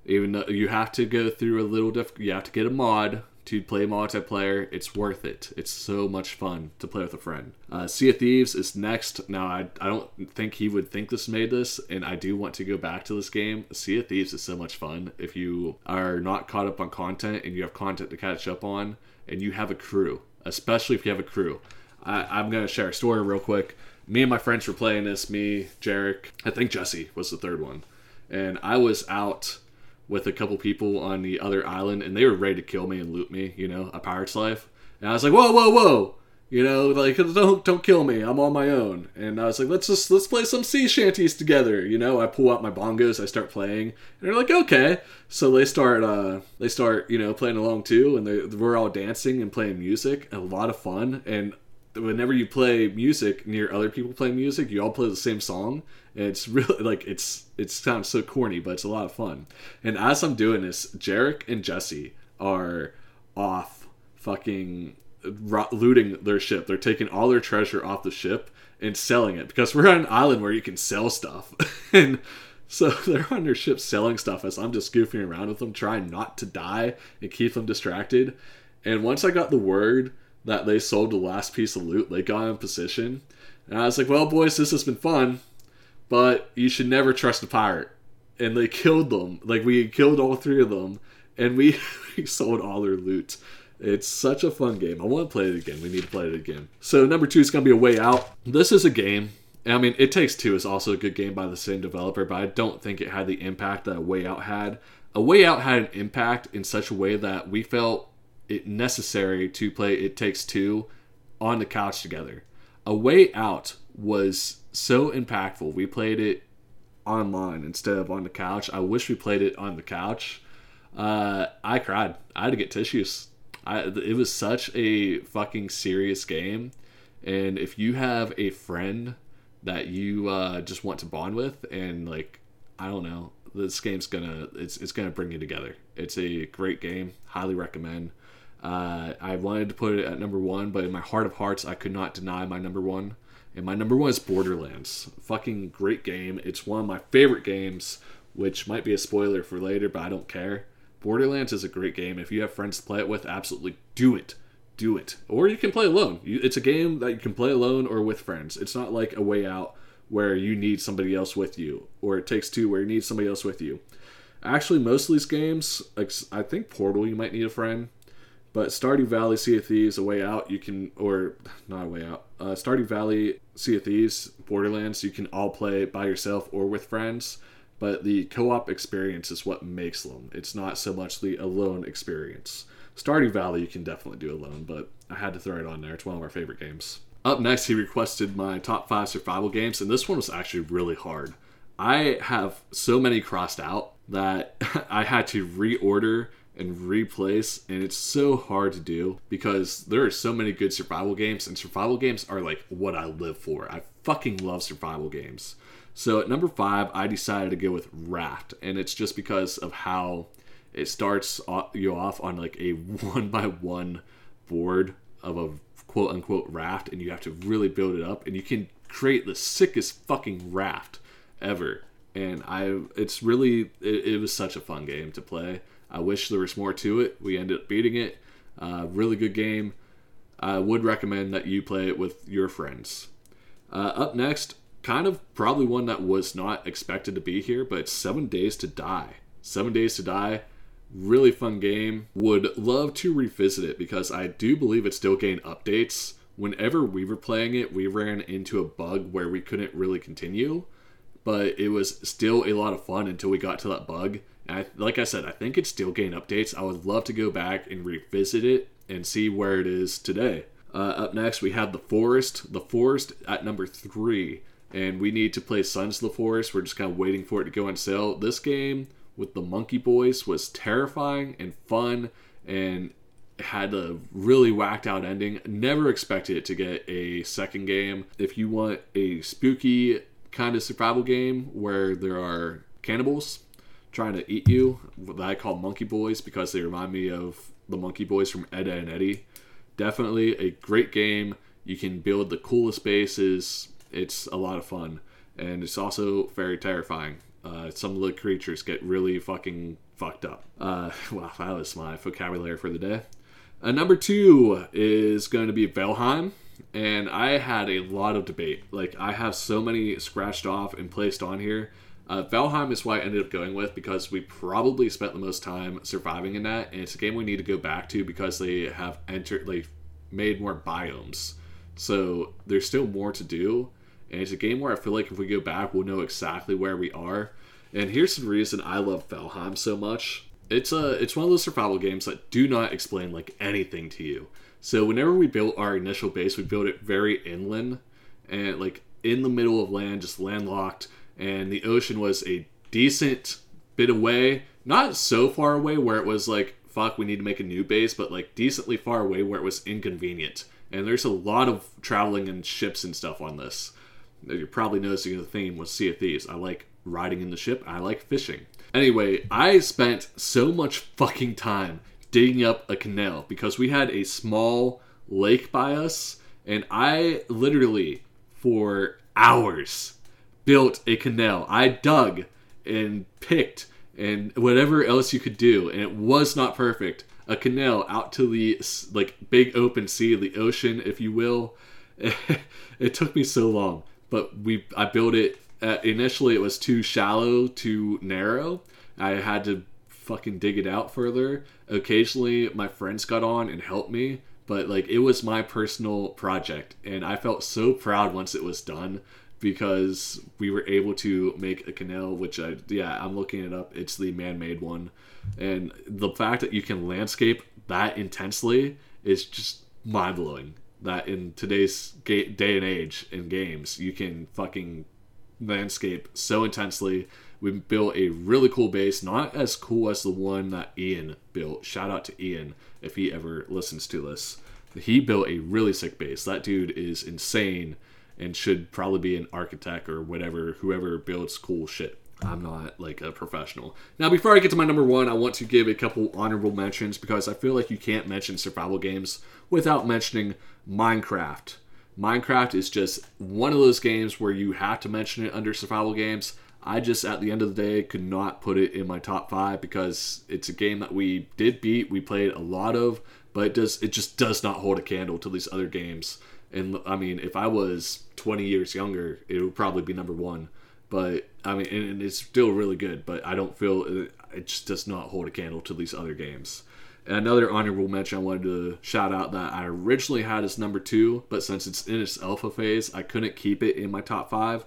Even though you have to go through a little diff, you have to get a mod to play multiplayer, it's worth it. It's so much fun to play with a friend. Uh, sea of Thieves is next. Now, I, I don't think he would think this made this, and I do want to go back to this game. Sea of Thieves is so much fun. If you are not caught up on content and you have content to catch up on, and you have a crew, especially if you have a crew. I, I'm going to share a story real quick. Me and my friends were playing this. Me, Jarek, I think Jesse was the third one. And I was out with a couple people on the other island, and they were ready to kill me and loot me. You know, a pirate's life. And I was like, whoa, whoa, whoa. You know, like don't don't kill me. I'm on my own. And I was like, let's just let's play some sea shanties together. You know, I pull out my bongos, I start playing, and they're like, okay. So they start uh they start you know playing along too, and they, we're all dancing and playing music. A lot of fun. And whenever you play music near other people playing music, you all play the same song. It's really like it's it sounds so corny, but it's a lot of fun. And as I'm doing this, Jarek and Jesse are off fucking looting their ship. They're taking all their treasure off the ship and selling it because we're on an island where you can sell stuff. and so they're on their ship selling stuff as I'm just goofing around with them, trying not to die and keep them distracted. And once I got the word that they sold the last piece of loot, they got in position. And I was like, well, boys, this has been fun, but you should never trust a pirate. And they killed them. Like, we killed all three of them, and we, we sold all their loot. It's such a fun game. I want to play it again. We need to play it again. So, number two is going to be A Way Out. This is a game. I mean, It Takes Two is also a good game by the same developer, but I don't think it had the impact that A Way Out had. A Way Out had an impact in such a way that we felt it necessary to play It Takes Two on the couch together. A Way Out was so impactful. We played it online instead of on the couch. I wish we played it on the couch. Uh, I cried. I had to get tissues. I, it was such a fucking serious game. And if you have a friend that you uh, just want to bond with, and like, I don't know, this game's gonna it's it's gonna bring you together. It's a great game. Highly recommend. Uh, I wanted to put it at number one, but in my heart of hearts, I could not deny my number one. And my number one is Borderlands. Fucking great game. It's one of my favorite games, which might be a spoiler for later, but I don't care. Borderlands is a great game. If you have friends to play it with, absolutely do it. Do it. Or you can play alone. It's a game that you can play alone or with friends. It's not like a way out where you need somebody else with you, or it takes two where you need somebody else with you. Actually, most of these games, I think Portal, you might need a friend But Stardew Valley, Sea of Thieves, A Way Out, you can, or not A Way Out, uh, Stardew Valley, Sea of Thieves, Borderlands, you can all play by yourself or with friends. But the co op experience is what makes them. It's not so much the alone experience. Stardew Valley, you can definitely do alone, but I had to throw it on there. It's one of our favorite games. Up next, he requested my top five survival games, and this one was actually really hard. I have so many crossed out that I had to reorder and replace, and it's so hard to do because there are so many good survival games, and survival games are like what I live for. I fucking love survival games. So at number five, I decided to go with Raft, and it's just because of how it starts you off on like a one by one board of a quote unquote raft, and you have to really build it up, and you can create the sickest fucking raft ever. And I, it's really, it, it was such a fun game to play. I wish there was more to it. We ended up beating it. Uh, really good game. I would recommend that you play it with your friends. Uh, up next, kind of probably one that was not expected to be here, but Seven Days to Die. Seven Days to Die, really fun game. Would love to revisit it because I do believe it still gained updates. Whenever we were playing it, we ran into a bug where we couldn't really continue, but it was still a lot of fun until we got to that bug. And I, like I said, I think it still gained updates. I would love to go back and revisit it and see where it is today. Uh, up next, we have The Forest. The Forest at number three and we need to play Sons of the Forest. We're just kind of waiting for it to go on sale. This game with the Monkey Boys was terrifying and fun and had a really whacked out ending. Never expected it to get a second game. If you want a spooky kind of survival game where there are cannibals trying to eat you, that I call Monkey Boys because they remind me of the Monkey Boys from Ed, and Eddie. Definitely a great game. You can build the coolest bases it's a lot of fun, and it's also very terrifying. Uh, some of the creatures get really fucking fucked up. Uh, wow, that was my vocabulary for the day. Uh, number two is going to be Valheim, and I had a lot of debate. Like, I have so many scratched off and placed on here. Uh, Valheim is why I ended up going with because we probably spent the most time surviving in that, and it's a game we need to go back to because they have entered, like, made more biomes. So there's still more to do, and it's a game where I feel like if we go back, we'll know exactly where we are. And here's the reason I love Valheim so much. It's a it's one of those survival games that do not explain like anything to you. So whenever we built our initial base, we built it very inland and like in the middle of land, just landlocked, and the ocean was a decent bit away, not so far away where it was like fuck, we need to make a new base, but like decently far away where it was inconvenient. And there's a lot of traveling and ships and stuff on this you're probably noticing the theme with Sea of Thieves. I like riding in the ship. I like fishing. Anyway, I spent so much fucking time digging up a canal because we had a small lake by us, and I literally, for hours, built a canal. I dug and picked and whatever else you could do, and it was not perfect. A canal out to the like big open sea, the ocean, if you will. it took me so long but we I built it. Uh, initially, it was too shallow, too narrow. I had to fucking dig it out further. Occasionally, my friends got on and helped me, but like it was my personal project, and I felt so proud once it was done because we were able to make a canal. Which I yeah, I'm looking it up. It's the man-made one, and the fact that you can landscape that intensely is just mind blowing that in today's ga- day and age in games, you can fucking landscape so intensely. We built a really cool base, not as cool as the one that Ian built. Shout out to Ian if he ever listens to this. He built a really sick base. That dude is insane and should probably be an architect or whatever, whoever builds cool shit. I'm not like a professional. Now, before I get to my number one, I want to give a couple honorable mentions because I feel like you can't mention survival games without mentioning Minecraft. Minecraft is just one of those games where you have to mention it under survival games. I just, at the end of the day, could not put it in my top five because it's a game that we did beat. We played a lot of, but it does it just does not hold a candle to these other games. And I mean, if I was 20 years younger, it would probably be number one. But I mean, and it's still really good. But I don't feel it just does not hold a candle to these other games. Another honorable mention I wanted to shout out that I originally had as number two, but since it's in its alpha phase, I couldn't keep it in my top five.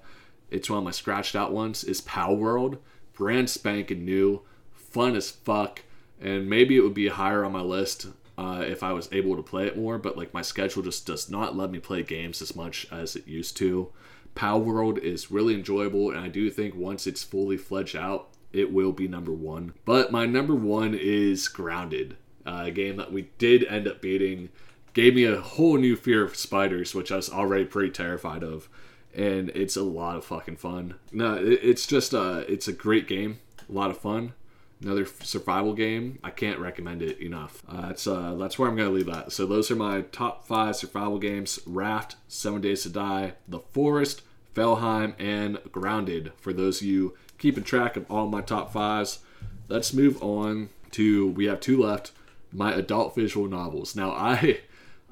It's one of my scratched out ones. Is Pow Palworld, brand spanking new, fun as fuck, and maybe it would be higher on my list uh, if I was able to play it more. But like my schedule just does not let me play games as much as it used to. Pow Palworld is really enjoyable, and I do think once it's fully fledged out, it will be number one. But my number one is Grounded uh, game that we did end up beating. Gave me a whole new fear of spiders, which I was already pretty terrified of, and it's a lot of fucking fun. No, it's just uh, it's a great game, a lot of fun. Another survival game. I can't recommend it enough. Uh, that's uh, that's where I'm gonna leave that. So those are my top five survival games: Raft, Seven Days to Die, The Forest, Valheim, and Grounded. For those of you keeping track of all my top fives, let's move on to we have two left my adult visual novels. Now I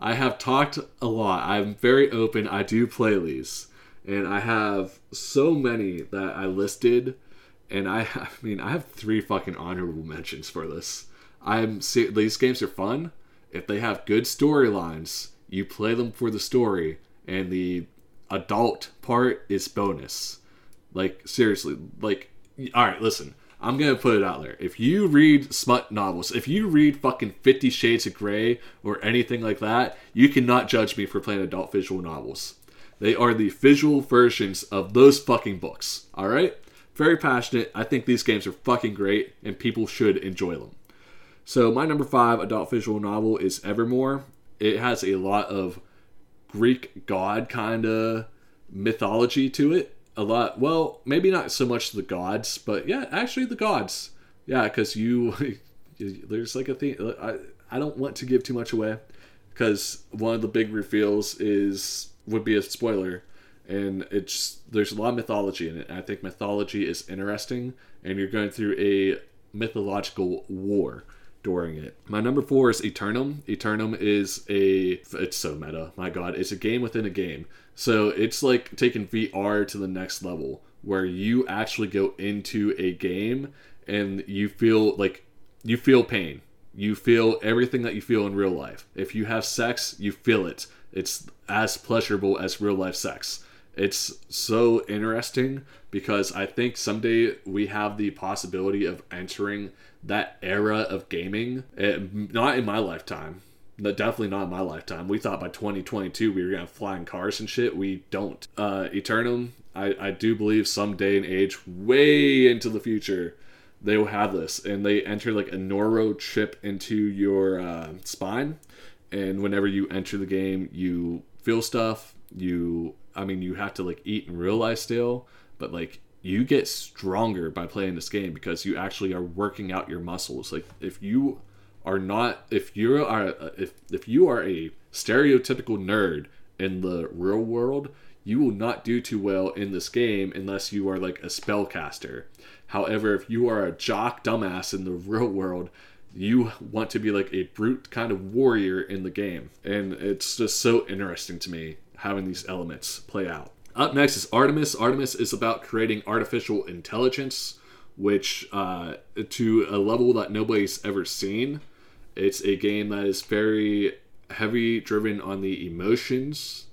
I have talked a lot. I'm very open. I do play these. And I have so many that I listed and I I mean I have three fucking honorable mentions for this. I'm see these games are fun. If they have good storylines, you play them for the story and the adult part is bonus. Like seriously, like all right, listen. I'm gonna put it out there. If you read smut novels, if you read fucking Fifty Shades of Grey or anything like that, you cannot judge me for playing adult visual novels. They are the visual versions of those fucking books. All right? Very passionate. I think these games are fucking great and people should enjoy them. So, my number five adult visual novel is Evermore. It has a lot of Greek god kind of mythology to it a lot. Well, maybe not so much the gods, but yeah, actually the gods. Yeah, because you, there's like a thing. I I don't want to give too much away because one of the big reveals is would be a spoiler, and it's there's a lot of mythology in it. I think mythology is interesting, and you're going through a mythological war during it. My number four is Eternum. Eternum is a it's so meta. My god, it's a game within a game. So it's like taking VR to the next level where you actually go into a game and you feel like you feel pain. You feel everything that you feel in real life. If you have sex, you feel it. It's as pleasurable as real life sex. It's so interesting because I think someday we have the possibility of entering that era of gaming. It, eh, not in my lifetime. Definitely not in my lifetime. We thought by 2022 we were gonna have flying cars and shit. We don't. Uh, Eternum, I, I do believe some day and age, way into the future, they will have this, and they enter like a neuro chip into your uh, spine, and whenever you enter the game, you feel stuff. You, I mean, you have to like eat in real life still, but like you get stronger by playing this game because you actually are working out your muscles. Like if you are not if you are if if you are a stereotypical nerd in the real world, you will not do too well in this game unless you are like a spellcaster. However, if you are a jock dumbass in the real world, you want to be like a brute kind of warrior in the game. And it's just so interesting to me having these elements play out. Up next is Artemis. Artemis is about creating artificial intelligence, which uh, to a level that nobody's ever seen. It's a game that is very heavy driven on the emotions.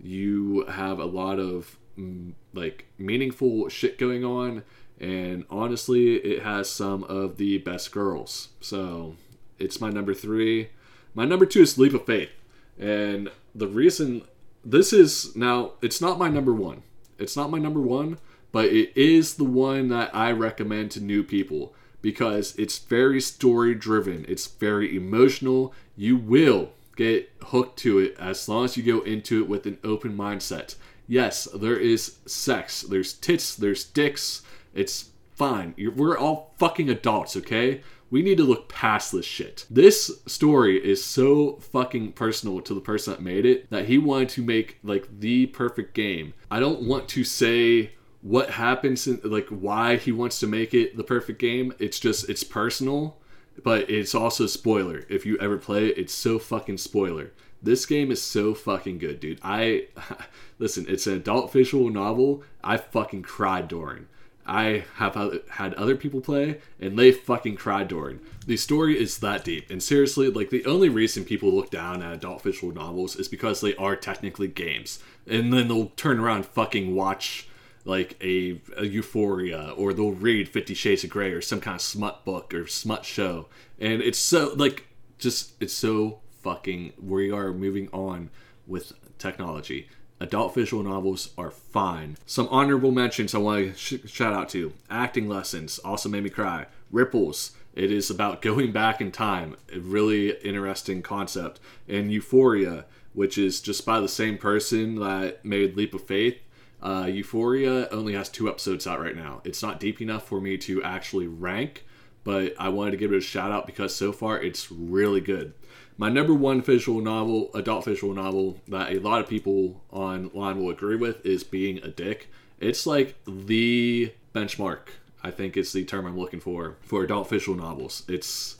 You have a lot of mm, like meaningful shit going on, and honestly, it has some of the best girls. So it's my number three. My number two is Leap of Faith, and the reason this is now it's not my number one. It's not my number one, but it is the one that I recommend to new people because it's very story driven. It's very emotional. You will get hooked to it as long as you go into it with an open mindset. Yes, there is sex. There's tits. There's dicks. It's fine. we're all fucking adults, okay? We need to look past this shit. This story is so fucking personal to the person that made it that he wanted to make like the perfect game. I don't want to say what happens in like why he wants to make it the perfect game. It's just it's personal, but it's also spoiler. If you ever play it, it's so fucking spoiler. This game is so fucking good, dude. I listen, it's an adult visual novel. I fucking cried during I have had other people play, and they fucking cried during. The story is that deep, and seriously, like the only reason people look down at adult visual novels is because they are technically games, and then they'll turn around fucking watch like a, a Euphoria, or they'll read Fifty Shades of Grey, or some kind of smut book or smut show, and it's so like just it's so fucking. We are moving on with technology adult visual novels are fine. Some honorable mentions I want to sh- shout out to Acting Lessons also made me cry. Ripples, it is about going back in time. A really interesting concept. And Euphoria, which is just by the same person that made Leap of Faith. Uh, Euphoria only has two episodes out right now. It's not deep enough for me to actually rank, but I wanted to give it a shout out because so far it's really good. My number one visual novel, adult visual novel, that a lot of people online will agree with is Being a DIK. It's like the benchmark, I think is the term I'm looking for, for adult visual novels. It's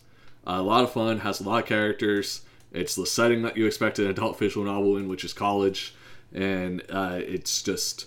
a lot of fun, has a lot of characters. It's the setting that you expect an adult visual novel in, which is college. And uh, it's just,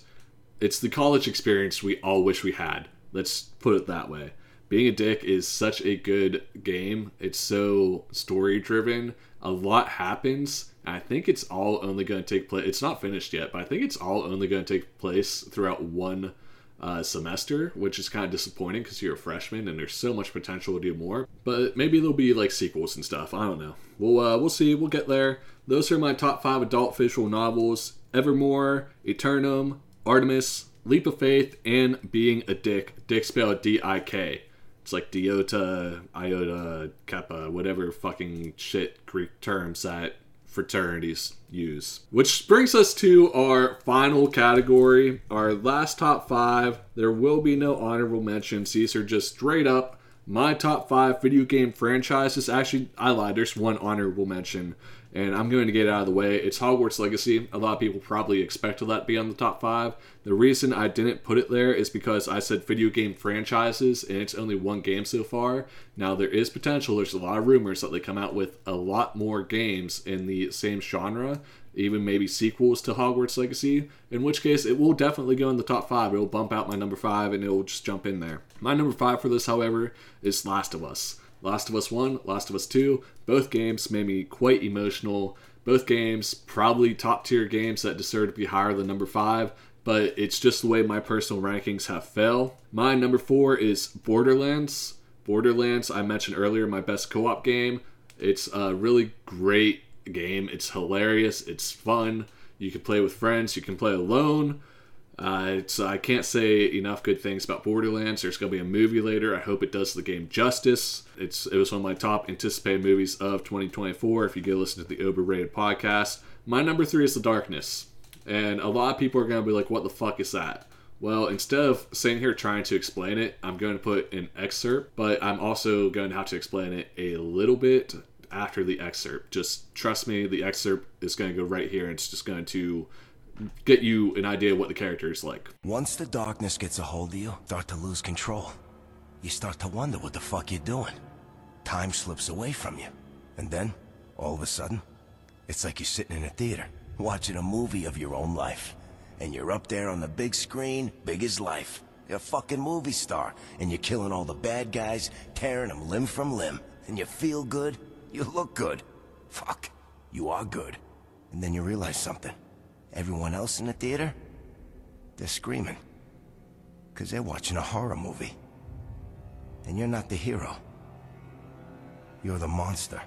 it's the college experience we all wish we had. Let's put it that way being a DIK is such a good game. It's so story driven. A lot happens. I think it's all only going to take place. It's not finished yet, but I think it's all only going to take place throughout one uh, semester, which is kind of disappointing because you're a freshman and there's so much potential to do more. But maybe there'll be like sequels and stuff. I don't know. We'll uh, we'll see. We'll get there. Those are my top five adult visual novels: Evermore, Eternum, Artemis, Leap of Faith, and Being a DIK. Dick spelled D-I-K. It's like Diota, Iota, Kappa, whatever fucking shit Greek terms that fraternities use. Which brings us to our final category, our last top five. There will be no honorable mentions. These are just straight up my top five video game franchises. Actually, I lied. There's one honorable mention and I'm going to get out of the way. It's Hogwarts Legacy. A lot of people probably expected that to be on the top five. The reason I didn't put it there is because I said video game franchises, and it's only one game so far. Now, there is potential, there's a lot of rumors that they come out with a lot more games in the same genre, even maybe sequels to Hogwarts Legacy, in which case it will definitely go in the top five. It will bump out my number five and it will just jump in there. My number five for this, however, is Last of Us. Last of Us 1, Last of Us 2, both games made me quite emotional. Both games, probably top tier games that deserve to be higher than number 5, but it's just the way my personal rankings have fell. My number 4 is Borderlands. Borderlands, I mentioned earlier, my best co op game. It's a really great game. It's hilarious, it's fun. You can play with friends, you can play alone. Uh, so I can't say enough good things about Borderlands. There's going to be a movie later. I hope it does the game justice. It's it was one of my top anticipated movies of 2024. If you go listen to the Overrated podcast, my number three is The Darkness, and a lot of people are going to be like, "What the fuck is that?" Well, instead of sitting here trying to explain it, I'm going to put an excerpt, but I'm also going to have to explain it a little bit after the excerpt. Just trust me, the excerpt is going to go right here. It's just going to get you an idea of what the character is like. Once the darkness gets a hold of you, start to lose control. You start to wonder what the fuck you're doing. Time slips away from you. And then, all of a sudden, it's like you're sitting in a theater, watching a movie of your own life. And you're up there on the big screen, big as life. You're a fucking movie star, and you're killing all the bad guys, tearing them limb from limb. And you feel good, you look good. Fuck, you are good. And then you realize something. Everyone else in the theater, they're screaming. Because they're watching a horror movie. And you're not the hero. You're the monster.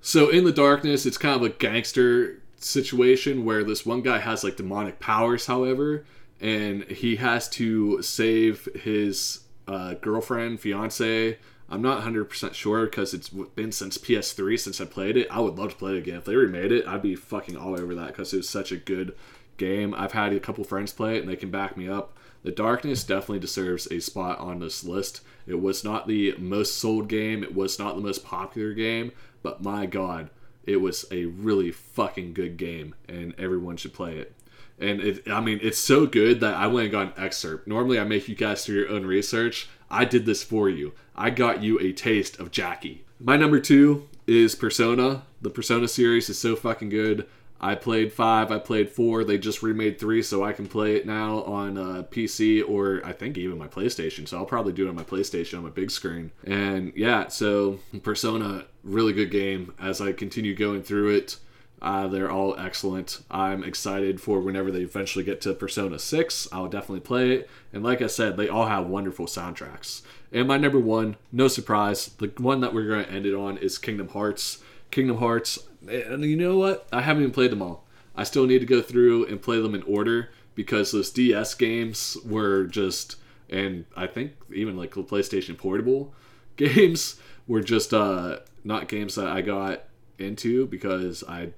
So in the darkness, it's kind of a gangster situation where this one guy has like demonic powers, however, and he has to save his uh, girlfriend, fiance, I'm not 100% sure because it's been since PS3 since I played it. I would love to play it again. If they remade it, I'd be fucking all over that because it was such a good game. I've had a couple friends play it and they can back me up. The Darkness definitely deserves a spot on this list. It was not the most sold game, it was not the most popular game, but my god, it was a really fucking good game and everyone should play it. And it, I mean, it's so good that I went and got an excerpt. Normally, I make you guys do your own research. I did this for you. I got you a taste of Jackie. My number two is Persona. The Persona series is so fucking good. I played five, I played four. They just remade three, so I can play it now on uh, PC or I think even my PlayStation. So I'll probably do it on my PlayStation on my big screen. And yeah, so Persona, really good game. As I continue going through it, uh, they're all excellent. I'm excited for whenever they eventually get to Persona 6. I'll definitely play it. And like I said, they all have wonderful soundtracks. And my number one, no surprise, the one that we're going to end it on is Kingdom Hearts. Kingdom Hearts, and you know what? I haven't even played them all. I still need to go through and play them in order because those DS games were just, and I think even like the PlayStation Portable games were just uh, not games that I got into because I,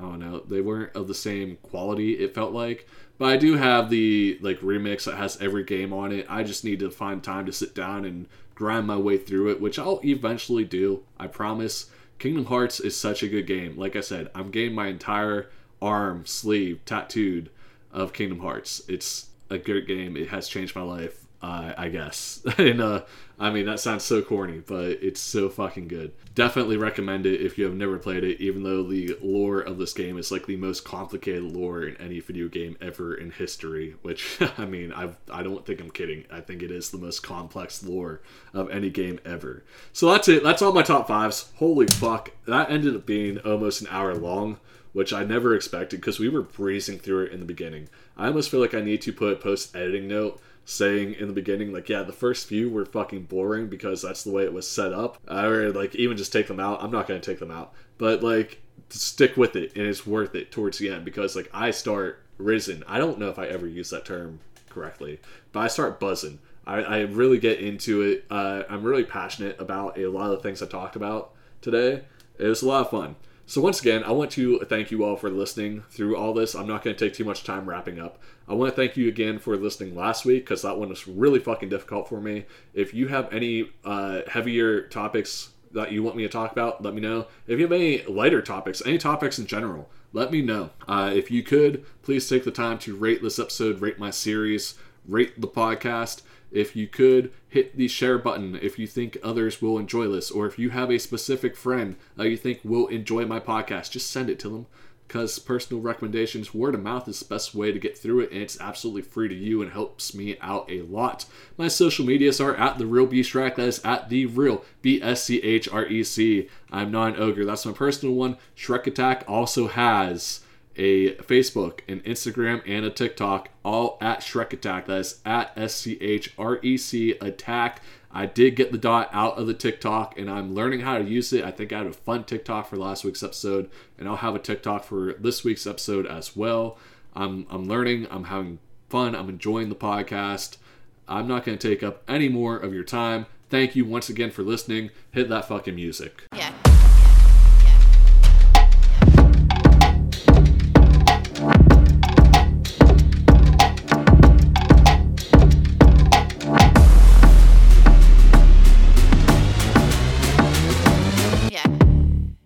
I don't know, they weren't of the same quality. It felt like, but I do have the like remix that has every game on it. I just need to find time to sit down and grind my way through it, which I'll eventually do. I promise. Kingdom Hearts is such a good game. Like I said, I'm getting my entire arm, sleeve tattooed of Kingdom Hearts. It's a good game. It has changed my life, uh, I guess. and uh, I mean, that sounds so corny, but it's so fucking good. Definitely recommend it if you have never played it, even though the lore of this game is like the most complicated lore in any video game ever in history. Which, I mean, I've, I don't think I'm kidding. I think it is the most complex lore of any game ever. So that's it. That's all my top fives. Holy fuck. That ended up being almost an hour long which I never expected because we were breezing through it in the beginning. I almost feel like I need to put post editing note saying in the beginning, like, yeah, the first few were fucking boring because that's the way it was set up. Or like even just take them out. I'm not gonna take them out, but like stick with it and it's worth it towards the end because like I start risen. I don't know if I ever use that term correctly, but I start buzzing. I, I really get into it. Uh, I'm really passionate about a lot of the things I talked about today. It was a lot of fun. So once again, I want to thank you all for listening through all this. I'm not going to take too much time wrapping up. I want to thank you again for listening last week because that one was really fucking difficult for me. If you have any uh, heavier topics that you want me to talk about, let me know. If you have any lighter topics, any topics in general, let me know. Uh, if you could, please take the time to rate this episode, rate my series, rate the podcast. If you could, hit the share button if you think others will enjoy this, or if you have a specific friend that you think will enjoy my podcast, just send it to them. Because personal recommendations, word of mouth is the best way to get through it, and it's absolutely free to you and helps me out a lot. My social medias are at the real B Schrec, that is at the real B S C H R E C. I'm not an ogre, that's my personal one. Schrec Attack also has a Facebook, an Instagram, and a TikTok, all at Schrec Attack. That is at S C H R E C Attack. I did get the dot out of the TikTok and I'm learning how to use it. I think I had a fun TikTok for last week's episode, and I'll have a TikTok for this week's episode as well. I'm, I'm learning, I'm having fun, I'm enjoying the podcast. I'm not going to take up any more of your time. Thank you once again for listening. Hit that fucking music.